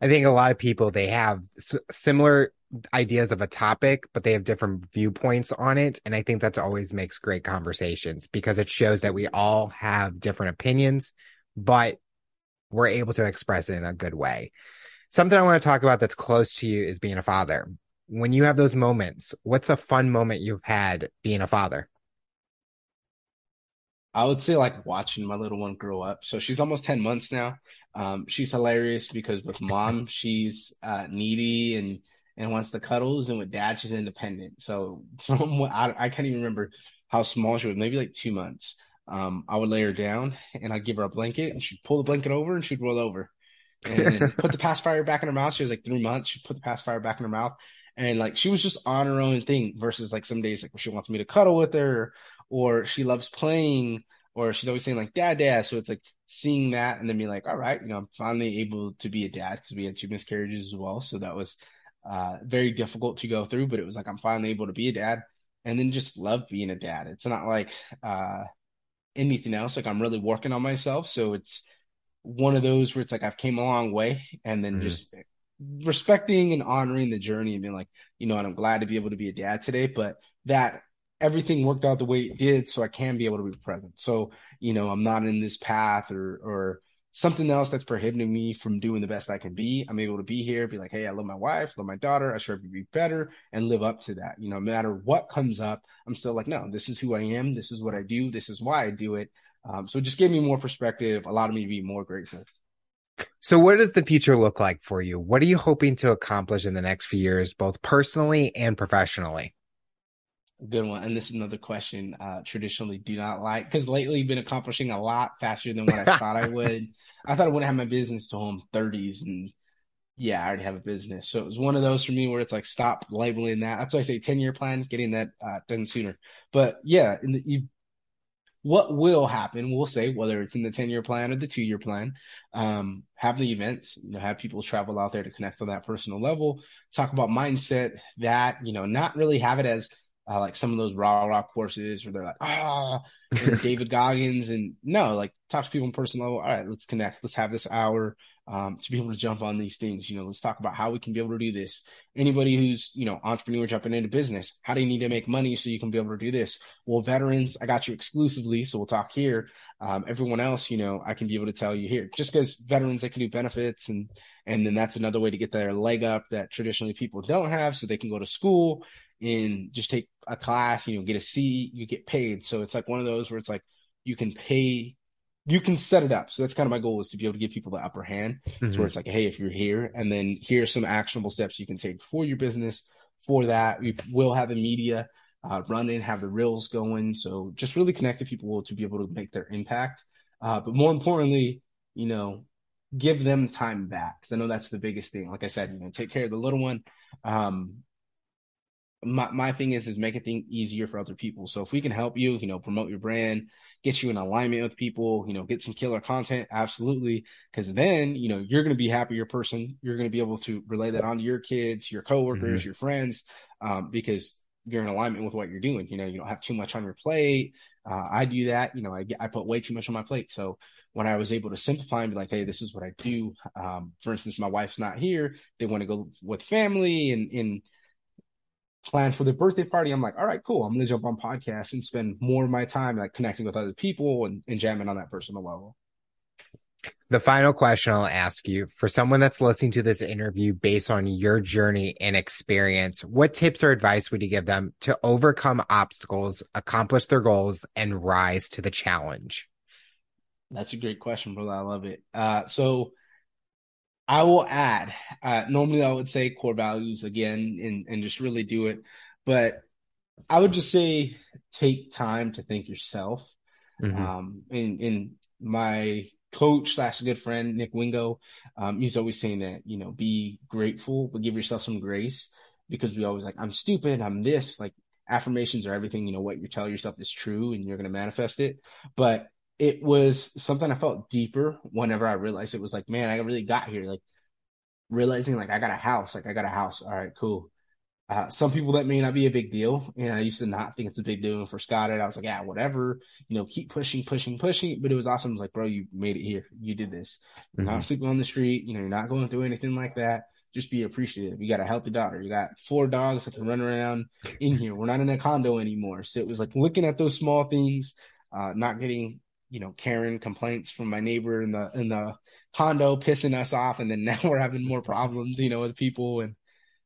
I think a lot of people they have s- similar ideas of a topic, but they have different viewpoints on it, and I think that always makes great conversations because it shows that we all have different opinions, but we're able to express it in a good way. Something I want to talk about that's close to you is being a father. When you have those moments, what's a fun moment you've had being a father? I would say like watching my little one grow up. So she's almost 10 months now. Um, she's hilarious because with mom, she's uh, needy and and wants the cuddles, and with dad, she's independent. So from what I, I can't even remember how small she was, maybe like two months. Um, I would lay her down and I'd give her a blanket, and she'd pull the blanket over and she'd roll over and put the pacifier back in her mouth. She was like three months. She put the pacifier back in her mouth. And like she was just on her own thing versus like some days like she wants me to cuddle with her or she loves playing or she's always saying like dad dad. So it's like seeing that and then be like, all right, you know, I'm finally able to be a dad because we had two miscarriages as well. So that was uh, very difficult to go through, but it was like I'm finally able to be a dad and then just love being a dad. It's not like uh, anything else. Like I'm really working on myself. So it's one of those where it's like I've came a long way and then mm-hmm. just respecting and honoring the journey and being like, you know, and I'm glad to be able to be a dad today, but that everything worked out the way it did so I can be able to be present. So, you know, I'm not in this path or or something else that's prohibiting me from doing the best I can be. I'm able to be here, be like, hey, I love my wife, love my daughter, I should be better and live up to that. You know, no matter what comes up, I'm still like, no, this is who I am, this is what I do, this is why I do it. Um, so it just gave me more perspective, allowed me to be more grateful. So, what does the future look like for you? What are you hoping to accomplish in the next few years, both personally and professionally? Good one. And this is another question. Uh, traditionally, do not like because lately been accomplishing a lot faster than what I thought I would. I thought I wouldn't have my business to home 30s, and yeah, I already have a business. So it was one of those for me where it's like stop labeling that. That's why I say 10 year plan, getting that uh, done sooner. But yeah, the, you what will happen, we'll say, whether it's in the 10 year plan or the two year plan, um, have the events, you know, have people travel out there to connect on that personal level, talk about mindset, that, you know, not really have it as uh, like some of those raw rock courses where they're like, ah, oh, David Goggins. And no, like talk to people on personal level. All right, let's connect. Let's have this hour um, to be able to jump on these things. You know, let's talk about how we can be able to do this. Anybody who's, you know, entrepreneur jumping into business, how do you need to make money so you can be able to do this? Well, veterans, I got you exclusively. So we'll talk here. Um, everyone else, you know, I can be able to tell you here just because veterans, they can do benefits and, and then that's another way to get their leg up that traditionally people don't have. So they can go to school and just take a class, you know, get a C, you get paid. So it's like one of those where it's like, you can pay you can set it up. So that's kind of my goal is to be able to give people the upper hand. Mm-hmm. So where it's like, hey, if you're here, and then here's some actionable steps you can take for your business. For that, we will have the media uh, running, have the reels going. So just really connect to people to be able to make their impact. Uh, but more importantly, you know, give them time back because I know that's the biggest thing. Like I said, you know, take care of the little one. Um, my, my thing is is make things easier for other people. So if we can help you, you know, promote your brand, get you in alignment with people, you know, get some killer content, absolutely. Because then, you know, you're going to be happier person. You're going to be able to relay that on to your kids, your coworkers, mm-hmm. your friends, um, because you're in alignment with what you're doing. You know, you don't have too much on your plate. Uh, I do that. You know, I I put way too much on my plate. So when I was able to simplify and be like, hey, this is what I do. Um, for instance, my wife's not here. They want to go with family and and plan for the birthday party. I'm like, all right, cool. I'm gonna jump on podcasts and spend more of my time like connecting with other people and, and jamming on that personal level. The final question I'll ask you for someone that's listening to this interview based on your journey and experience, what tips or advice would you give them to overcome obstacles, accomplish their goals, and rise to the challenge? That's a great question, brother. I love it. Uh, so I will add, uh, normally I would say core values again and, and just really do it. But I would just say take time to think yourself. Mm-hmm. Um, and, and my coach slash good friend, Nick Wingo, um, he's always saying that, you know, be grateful, but give yourself some grace because we always like, I'm stupid. I'm this like affirmations are everything, you know, what you tell yourself is true and you're going to manifest it. But it was something I felt deeper whenever I realized it was like, man, I really got here. Like realizing like I got a house, like I got a house. All right, cool. Uh, some people that may not be a big deal. And I used to not think it's a big deal. And for Scott, I was like, yeah, whatever, you know, keep pushing, pushing, pushing. But it was awesome. It was like, bro, you made it here. You did this. You're mm-hmm. not sleeping on the street. You know, you're not going through anything like that. Just be appreciative. You got a healthy daughter. You got four dogs that can run around in here. We're not in a condo anymore. So it was like looking at those small things, uh, not getting you know, Karen complaints from my neighbor in the in the condo pissing us off, and then now we're having more problems, you know, with people. And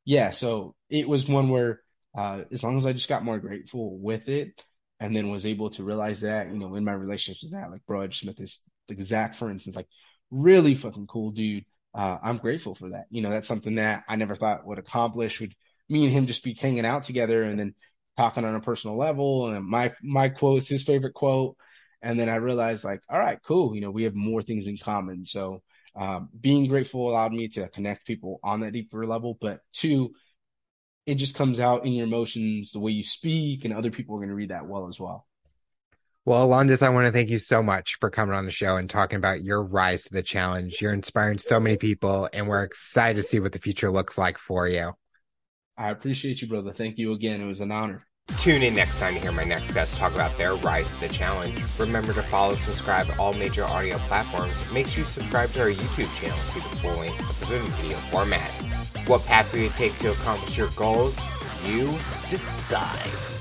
yeah, so it was one where uh, as long as I just got more grateful with it, and then was able to realize that, you know, in my relationships with that, like bro, I just met this like Zach, for instance, like really fucking cool dude. Uh, I'm grateful for that. You know, that's something that I never thought would accomplish. Would me and him just be hanging out together and then talking on a personal level. And my my quote, his favorite quote and then I realized, like, all right, cool. You know, we have more things in common. So um, being grateful allowed me to connect people on that deeper level. But two, it just comes out in your emotions, the way you speak, and other people are going to read that well as well. Well, Alondes, I want to thank you so much for coming on the show and talking about your rise to the challenge. You're inspiring so many people, and we're excited to see what the future looks like for you. I appreciate you, brother. Thank you again. It was an honor. Tune in next time to hear my next guest talk about their rise to the challenge. Remember to follow, subscribe all major audio platforms. Make sure you subscribe to our YouTube channel to see the full length of the video format. What path will you take to accomplish your goals? You decide.